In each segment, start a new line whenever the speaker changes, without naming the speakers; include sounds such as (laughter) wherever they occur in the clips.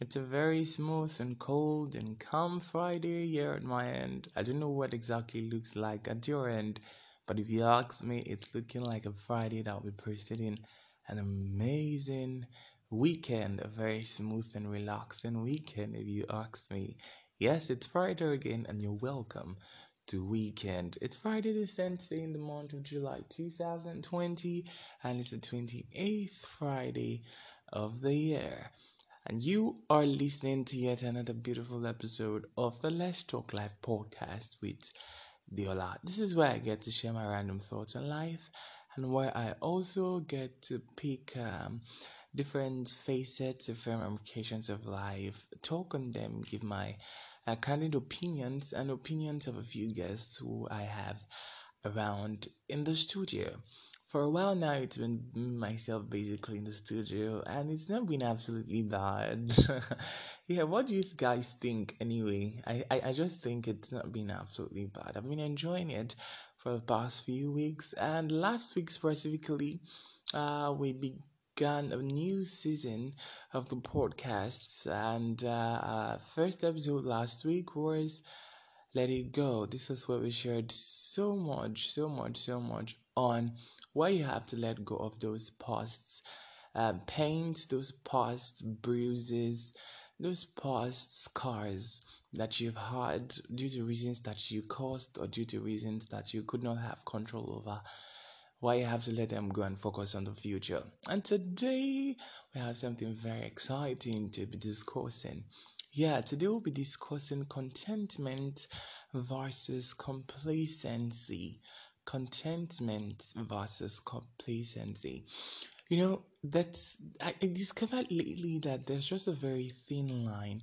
It's a very smooth and cold and calm Friday here at my end. I don't know what exactly looks like at your end, but if you ask me, it's looking like a Friday that we posted in an amazing weekend, a very smooth and relaxing weekend, if you ask me. Yes, it's Friday again, and you're welcome to weekend. It's Friday the 10th day in the month of July 2020, and it's the 28th Friday of the year and you are listening to yet another beautiful episode of the Let's Talk Life podcast with Diola. This is where I get to share my random thoughts on life and where I also get to pick um, different facets, different ramifications of life, talk on them, give my uh, candid opinions and opinions of a few guests who I have around in the studio for a while now it's been myself basically in the studio and it's not been absolutely bad. (laughs) Yeah what do you guys think anyway? I, I i just think it's not been absolutely bad. I've been enjoying it for the past few weeks and last week specifically uh we began a new season of the podcasts and uh, uh first episode last week was let it go. This is where we shared so much so much so much on why you have to let go of those past uh, pains, those past bruises, those past scars that you've had due to reasons that you caused or due to reasons that you could not have control over. Why you have to let them go and focus on the future. And today we have something very exciting to be discussing. Yeah, today we'll be discussing contentment versus complacency contentment versus complacency. You know, that's I, discovered lately that there's just a very thin line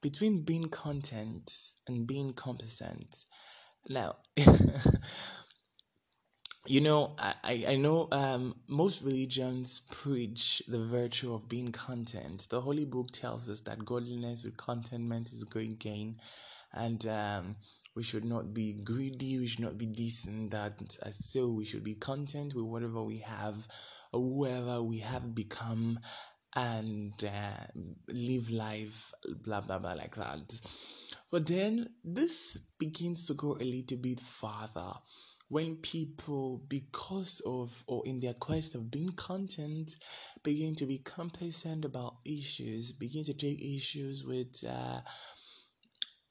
between being content and being complacent. Now, (laughs) you know, I, I know um, most religions preach the virtue of being content. The Holy Book tells us that godliness with contentment is great gain. And um, we should not be greedy we should not be and that. So we should be content with whatever we have whoever we have become and uh, live life blah blah blah like that. But then this begins to go a little bit farther. When people because of or in their quest of being content begin to be complacent about issues begin to take issues with uh,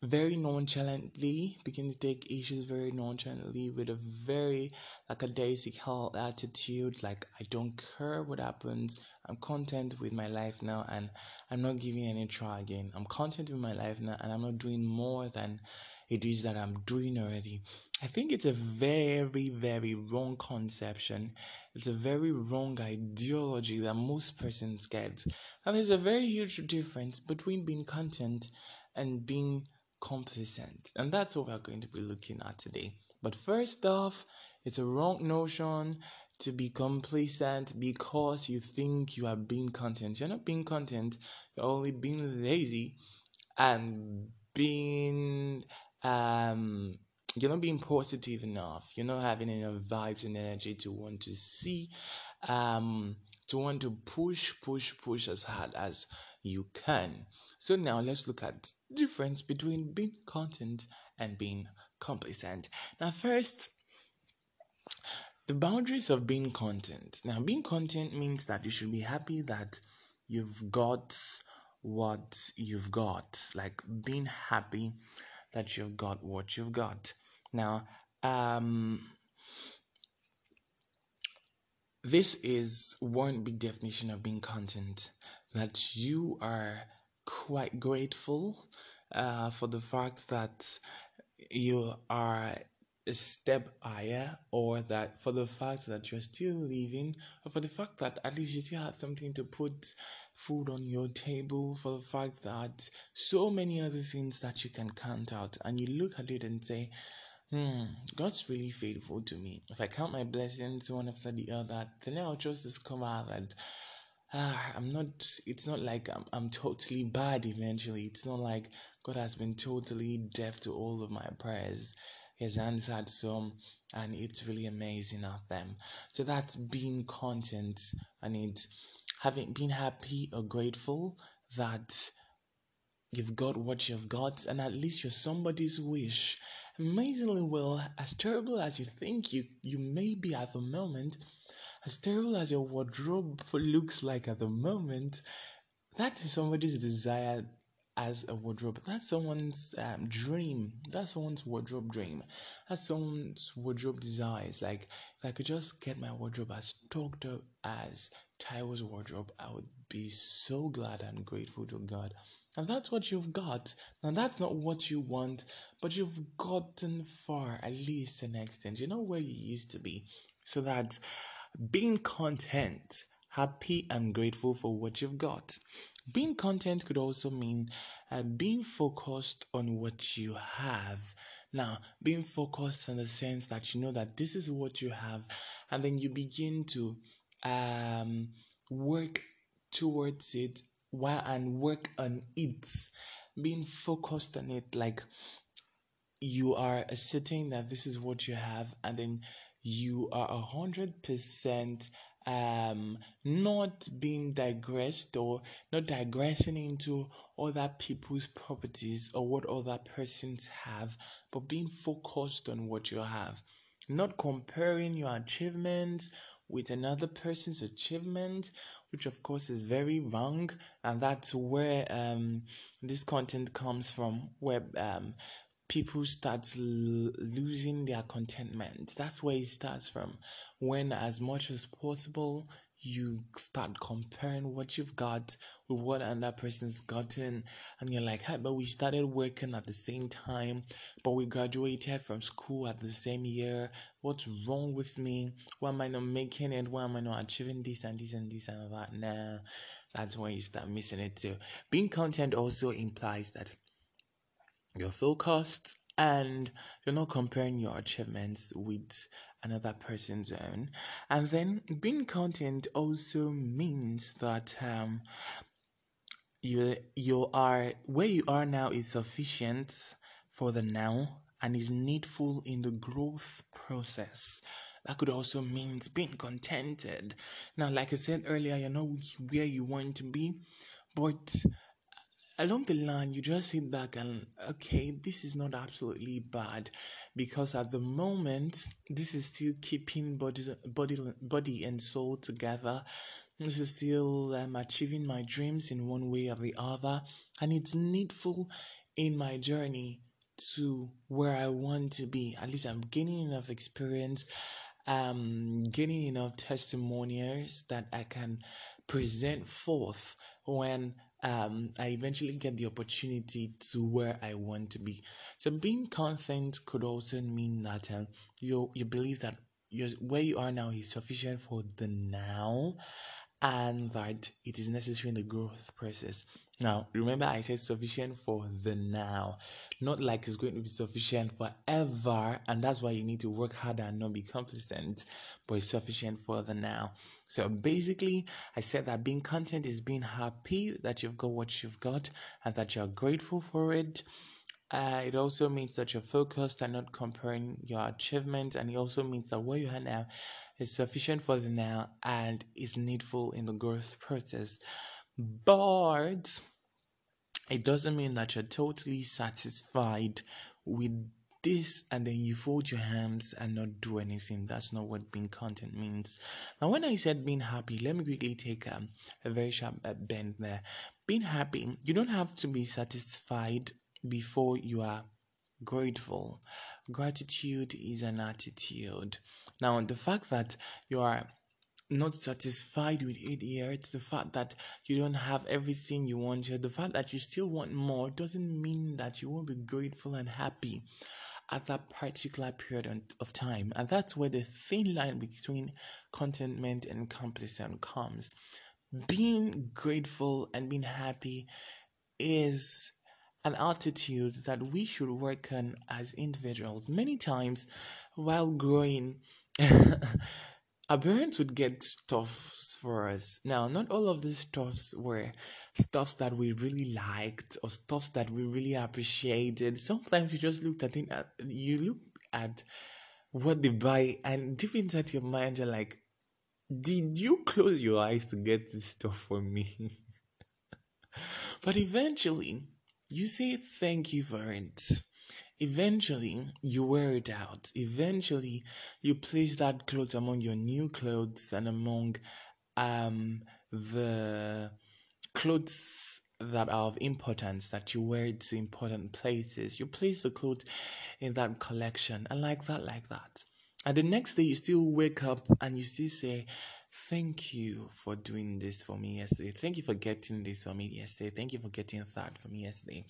very nonchalantly, begin to take issues very nonchalantly with a very like a lackadaisical attitude. Like, I don't care what happens. I'm content with my life now and I'm not giving any try again. I'm content with my life now and I'm not doing more than it is that I'm doing already. I think it's a very, very wrong conception. It's a very wrong ideology that most persons get. And there's a very huge difference between being content and being complacent. And that's what we're going to be looking at today. But first off, it's a wrong notion to be complacent because you think you are being content. You're not being content, you're only being lazy and being um you're not being positive enough. You're not having enough vibes and energy to want to see um to want to push, push, push as hard as you can. So now let's look at difference between being content and being complacent. Now first, the boundaries of being content. Now being content means that you should be happy that you've got what you've got. Like being happy that you've got what you've got. Now, um this is one big definition of being content that you are quite grateful uh, for the fact that you are a step higher or that for the fact that you're still living or for the fact that at least you still have something to put food on your table for the fact that so many other things that you can count out and you look at it and say Hmm, God's really faithful to me. If I count my blessings one after the other, then I'll just discover that ah, I'm not. It's not like I'm I'm totally bad. Eventually, it's not like God has been totally deaf to all of my prayers. He's answered some, and it's really amazing of them. So that's being content, and it's having been happy or grateful that you've got what you've got, and at least you're somebody's wish. Amazingly well, as terrible as you think you, you may be at the moment, as terrible as your wardrobe (laughs) looks like at the moment, that is somebody's desire as a wardrobe. That's someone's um, dream. That's someone's wardrobe dream. That's someone's wardrobe desires. Like, if I could just get my wardrobe as stocked up as Taiwo's wardrobe, I would be so glad and grateful to God. And that's what you've got. Now, that's not what you want, but you've gotten far, at least an extent. You know where you used to be. So that being content, happy, and grateful for what you've got. Being content could also mean uh, being focused on what you have. Now, being focused in the sense that you know that this is what you have, and then you begin to um, work towards it while and work on it. Being focused on it, like you are asserting that this is what you have, and then you are a hundred percent um not being digressed or not digressing into other people's properties or what other persons have but being focused on what you have. Not comparing your achievements with another person's achievement which of course is very wrong and that's where um this content comes from where um people start l- losing their contentment. That's where it starts from. When, as much as possible, you start comparing what you've got with what another person's gotten, and you're like, hey, but we started working at the same time, but we graduated from school at the same year. What's wrong with me? Why am I not making it? Why am I not achieving this and this and this and that? Nah, that's when you start missing it too. Being content also implies that you're focused and you're not comparing your achievements with another person's own. And then being content also means that um, you you are where you are now is sufficient for the now and is needful in the growth process. That could also mean being contented. Now, like I said earlier, you're not where you want to be, but along the line you just sit back and okay this is not absolutely bad because at the moment this is still keeping body body body and soul together. This is still um, achieving my dreams in one way or the other. And it's needful in my journey to where i want to be. At least i'm gaining enough experience um gaining enough testimonials that i can present forth when um, I eventually get the opportunity to where I want to be. So being content could also mean that um, you you believe that you where you are now is sufficient for the now, and that it is necessary in the growth process. Now, remember, I said sufficient for the now, not like it's going to be sufficient forever, and that's why you need to work harder and not be complacent, but it's sufficient for the now. So basically, I said that being content is being happy that you've got what you've got and that you're grateful for it. Uh, it also means that you're focused and not comparing your achievements, and it also means that where you are now is sufficient for the now and is needful in the growth process. But it doesn't mean that you're totally satisfied with this and then you fold your hands and not do anything. That's not what being content means. Now, when I said being happy, let me quickly take um, a very sharp uh, bend there. Being happy, you don't have to be satisfied before you are grateful. Gratitude is an attitude. Now, the fact that you are not satisfied with it yet, the fact that you don't have everything you want yet, the fact that you still want more doesn't mean that you won't be grateful and happy at that particular period of time. And that's where the thin line between contentment and complacent comes. Being grateful and being happy is an attitude that we should work on as individuals. Many times while growing, (laughs) our parents would get stuffs for us. Now, not all of these stuffs were stuffs that we really liked or stuffs that we really appreciated. Sometimes you just looked at it, uh, you look at what they buy, and deep inside your mind, you're like, did you close your eyes to get this stuff for me? (laughs) but eventually, you say thank you for it. Eventually, you wear it out. Eventually, you place that clothes among your new clothes and among um, the clothes that are of importance that you wear to important places. You place the clothes in that collection and like that, like that. And the next day, you still wake up and you still say, Thank you for doing this for me yesterday. Thank you for getting this for me yesterday. Thank you for getting that for me yesterday.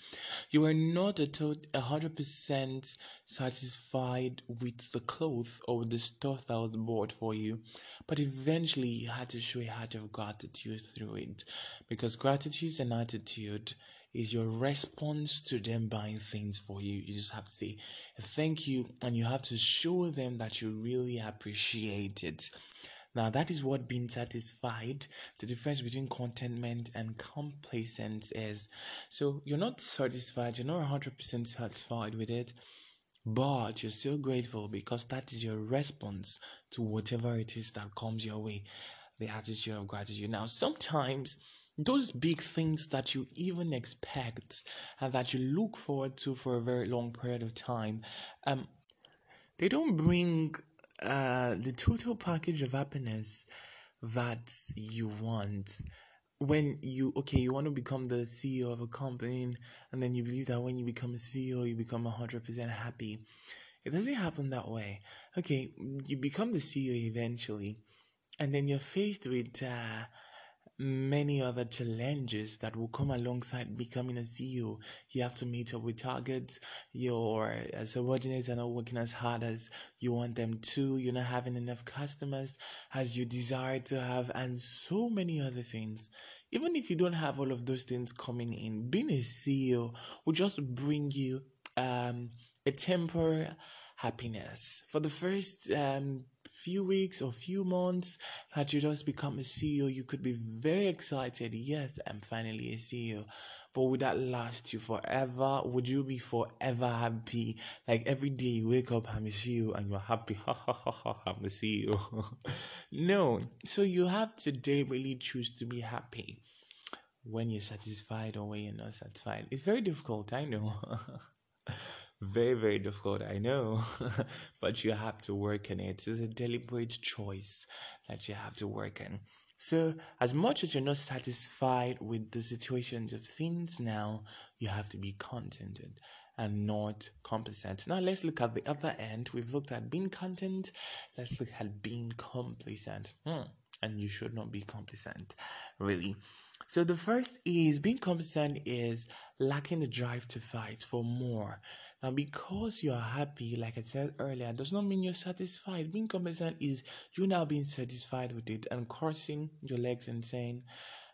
You were not a hundred percent satisfied with the clothes or the stuff that was bought for you, but eventually you had to show a heart of gratitude through it, because gratitude is an attitude is your response to them buying things for you. You just have to say thank you and you have to show them that you really appreciate it. Now, that is what being satisfied, the difference between contentment and complacence is. So, you're not satisfied, you're not 100% satisfied with it, but you're still grateful because that is your response to whatever it is that comes your way. The attitude of gratitude. Now, sometimes those big things that you even expect and that you look forward to for a very long period of time, um, they don't bring uh, the total package of happiness that you want when you okay you want to become the ceo of a company and then you believe that when you become a ceo you become 100% happy. It doesn't happen that way. Okay you become the ceo eventually and then you're faced with uh, many other challenges that will come alongside becoming a CEO. You have to meet up with targets. Your subordinates are not working as hard as you want them to. You're not having enough customers as you desire to have, and so many other things. Even if you don't have all of those things coming in, being a CEO will just bring you um, a temporary happiness. For the first um, few weeks or few months that you just become a CEO, you could be very excited. Yes, I'm finally a CEO. But would that last you forever? Would you be forever happy? Like every day you wake up, I'm a CEO, and you're happy. (laughs) Ha ha ha ha, I'm a CEO. (laughs) no. So you have to deliberately choose to be happy when you're satisfied or when you're not satisfied. It's very difficult, I know. (laughs) very very difficult i know. (laughs) But you have to work in it. It's a deliberate choice that you have to work in. So as much as you're not satisfied with the situations of things now you have to be contented and not complacent now let's look at the other end. We've looked at being content. Let's look at being complacent. Hmm. and you should not be complacent really so the first is being complacent is lacking the drive to fight for more. Now, because you are happy, like I said earlier, does not mean you're satisfied. Being complacent is you now being satisfied with it and crossing your legs and saying,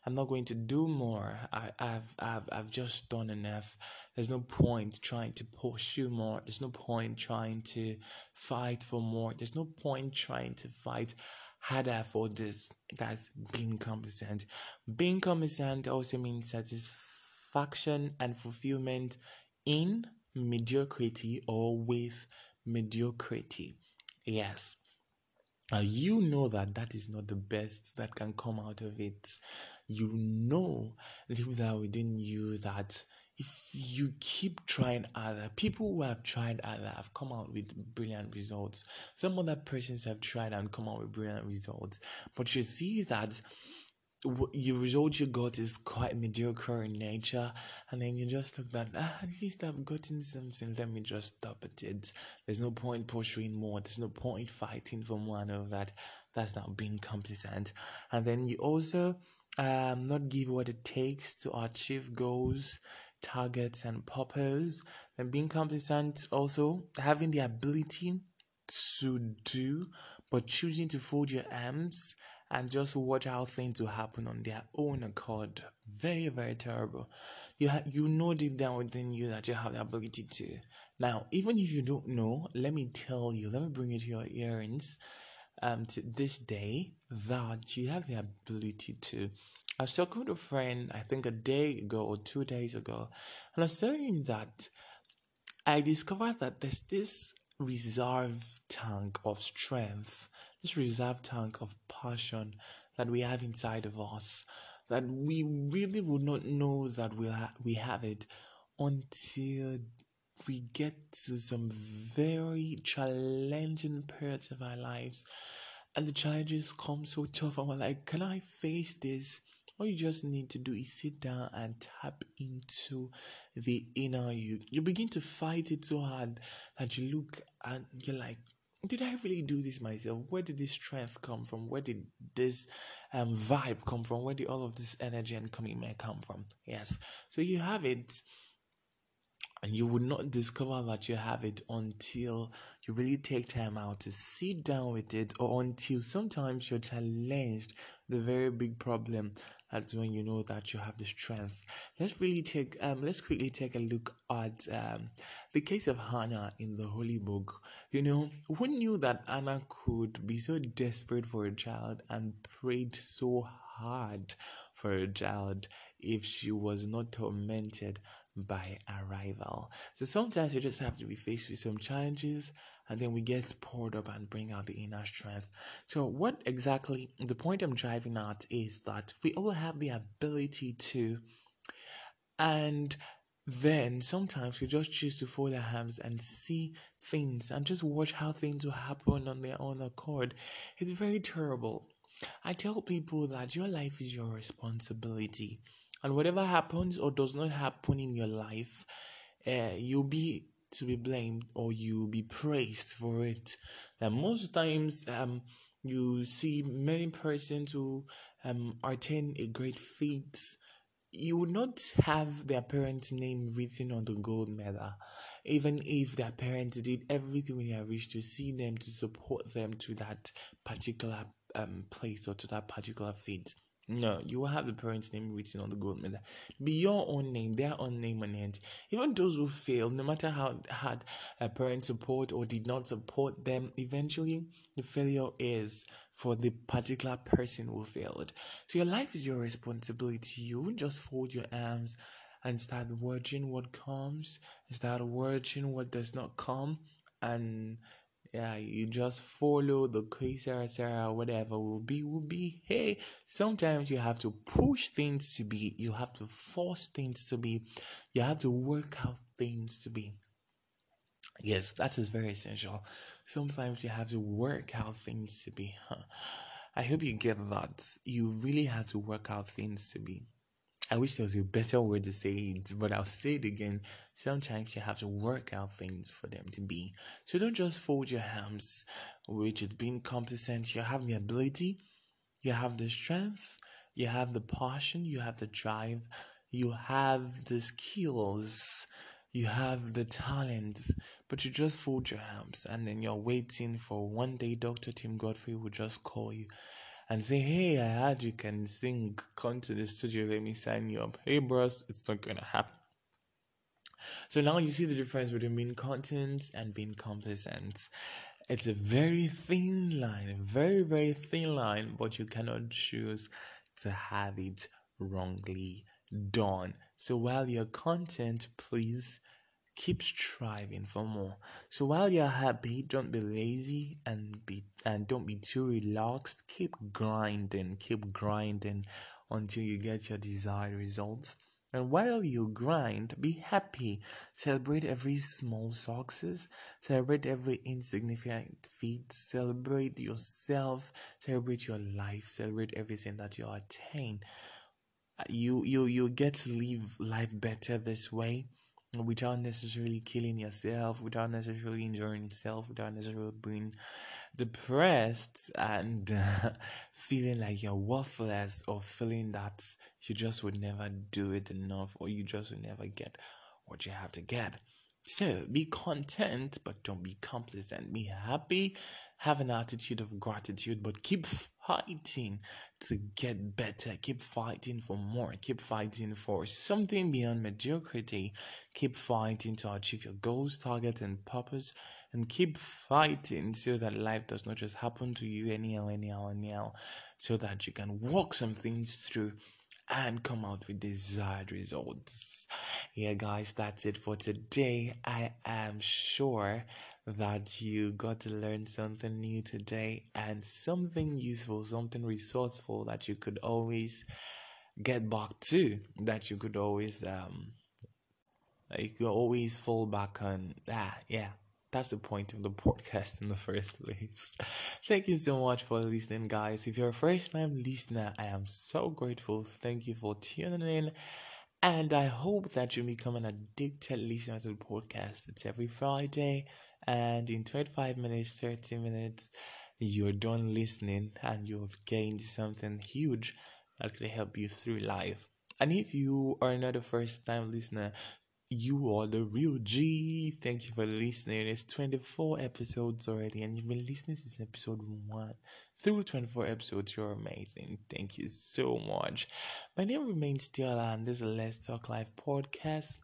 I'm not going to do more. I, have I've, I've just done enough. There's no point trying to pursue more. There's no point trying to fight for more. There's no point trying to fight harder for this. That's being complacent. Being complacent also means satisfaction and fulfillment in mediocrity or with mediocrity. Yes. Uh, you know that that is not the best that can come out of it. You know deep down within you that if you keep trying other people who have tried other have come out with brilliant results. Some other persons have tried and come out with brilliant results. But you see that your result you got is quite mediocre in nature and then you just look that ah, at least i've gotten something. Let me just stop at it. There's no point pursuing more. There's no point fighting for more and all that. That's not being complacent and then you also um not give what it takes to achieve goals targets and purpose and being complacent also having the ability to do but choosing to fold your arms and just watch how things will happen on their own accord. Very very terrible. You ha- you know deep down within you that you have the ability to. Now even if you don't know let me tell you let me bring it to your earrings um to this day that you have the ability to I was talking with a friend, I think a day ago or two days ago, and I was telling him that I discovered that there's this reserve tank of strength, this reserve tank of passion that we have inside of us, that we really would not know that we, ha- we have it until we get to some very challenging periods of our lives. And the challenges come so tough and we're like can i face this all you just need to do is sit down and tap into the inner you you begin to fight it so hard that you look and you're like did I really do this myself? Where did this strength come from? Where did this um, vibe come from? Where did all of this energy and commitment come from? Yes. So you have it and you would not discover that you have it until you really take time out to sit down with it or until sometimes you're challenged the very big problem that's when you know that you have the strength. Let's really take um let's quickly take a look at um the case of hannah in the holy book. You know who knew that Hannah could be so desperate for a child and prayed so hard for a child if she was not tormented by arrival. So sometimes we just have to be faced with some challenges and then we get poured up and bring out the inner strength. So, what exactly the point I'm driving at is that we all have the ability to, and then sometimes we just choose to fold our hands and see things and just watch how things will happen on their own accord. It's very terrible. I tell people that your life is your responsibility. And whatever happens or does not happen in your life, uh, you'll be to be blamed or you'll be praised for it. And most times, um, you see many persons who um, attain a great feat. You would not have their parents' name written on the gold medal, even if their parents did everything in their wish to see them to support them to that particular um, place or to that particular feat. No, you will have the parent's name written on the gold medal. Be your own name, their own name on it. Even those who fail, no matter how hard a parent support or did not support them, eventually the failure is for the particular person who failed. So your life is your responsibility. You just fold your arms and start watching what comes, start watching what does not come, and yeah, you just follow the Sera Sera, whatever will be, will be. Hey, sometimes you have to push things to be, you have to force things to be, you have to work out things to be. Yes, that is very essential. Sometimes you have to work out things to be. Huh? I hope you get that. You really have to work out things to be. I wish there was a better word to say it, but I'll say it again. Sometimes you have to work out things for them to be. So don't just fold your hands, which is being complacent. You have the ability, you have the strength, you have the passion, you have the drive, you have the skills, you have the talent, but you just fold your hands and then you're waiting for one day Dr. Tim Godfrey will just call you and say, Hey, I heard you can sing, come to the studio, let me sign you up. Hey, bros, it's not gonna happen. So now you see the difference between being content and being complacent. It's a very thin line, a very, very thin line, but you cannot choose to have it wrongly done. So while you're content, please keep striving for more. So while you're happy, don't be lazy and be and don't be too relaxed. Keep grinding, keep grinding until you get your desired results. And while you grind, be happy. Celebrate every small success. Celebrate every insignificant feat. Celebrate yourself. Celebrate your life. Celebrate everything that you attain. You you you get to live life better this way without necessarily killing yourself, without necessarily enjoying yourself, without necessarily being depressed and uh, (laughs) feeling like you're worthless or feeling that you just would never do it enough or you just would never get what you have to get. So be content, but don't be complacent. Be happy, have an attitude of gratitude, but keep fighting to get better. Keep fighting for more. Keep fighting for something beyond mediocrity. Keep fighting to achieve your goals, targets, and purpose. And keep fighting so that life does not just happen to you anyhow, anyhow, anyhow, so that you can walk some things through and come out with desired results. Yeah, guys, that's it for today. I am sure that you got to learn something new today and something useful, something resourceful that you could always get back to, that you could always um you always fall back on ah yeah. That's the point of the podcast in the first (laughs) place. Thank you so much for listening, guys. If you're a first time listener, I am so grateful. Thank you for tuning in. And I hope that you become an addicted listener to the podcast. It's every Friday, and in 25 minutes, 30 minutes, you're done listening and you've gained something huge that could help you through life. And if you are not a first time listener, you are the real G. Thank you for listening. It's 24 episodes already, and you've been listening since episode 1 through 24 episodes. You're amazing. Thank you so much. My name remains Stella, and this is Let's Talk Life podcast.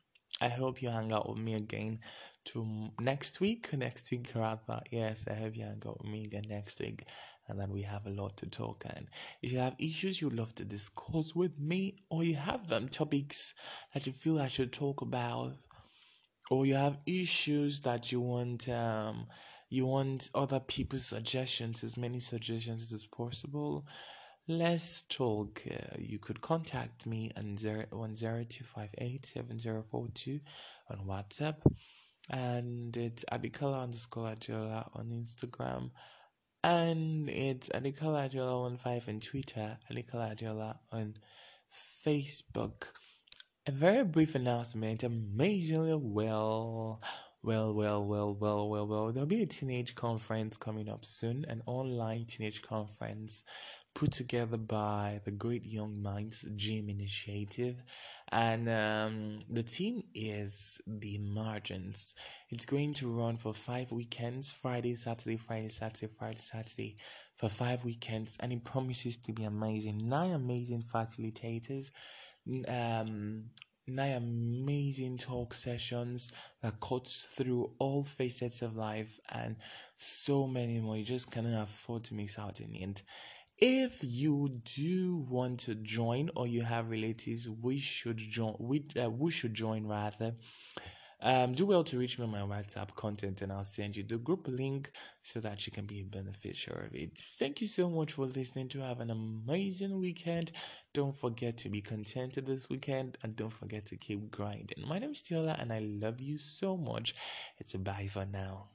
I hope you hang out with me again to next week. Next week, rather. Yes, I hope you hang out with me again next week and then we have a lot to talk and if you have issues you'd love to discuss with me or you have um, topics that you feel i should talk about or you have issues that you want um you want other people's suggestions as many suggestions as possible let's talk. Uh, you could contact me on 010587042 on whatsapp. And it's abikala underscore adiola on instagram. And it's Anikala Adiola 15 on Twitter, Anikala Adiola on Facebook. A very brief announcement, amazingly well, well, well, well, well, well, well. There'll be a teenage conference coming up soon, an online teenage conference put together by the Great Young Minds Gym Initiative. And um, the theme is the margins. It's going to run for five weekends Friday, Saturday, Friday, Saturday, Friday, Saturday for five weekends. And it promises to be amazing. Nine amazing facilitators. Um, nine amazing talk sessions that cuts through all facets of life and so many more. You just cannot afford to miss out in it. If you do want to join or you have relatives, we should join. We uh, we should join rather. Um, do well to reach me on my WhatsApp content and I'll send you the group link so that you can be a beneficiary of it. Thank you so much for listening to have an amazing weekend. Don't forget to be contented this weekend and don't forget to keep grinding. My name is Tiola and I love you so much. It's a bye for now.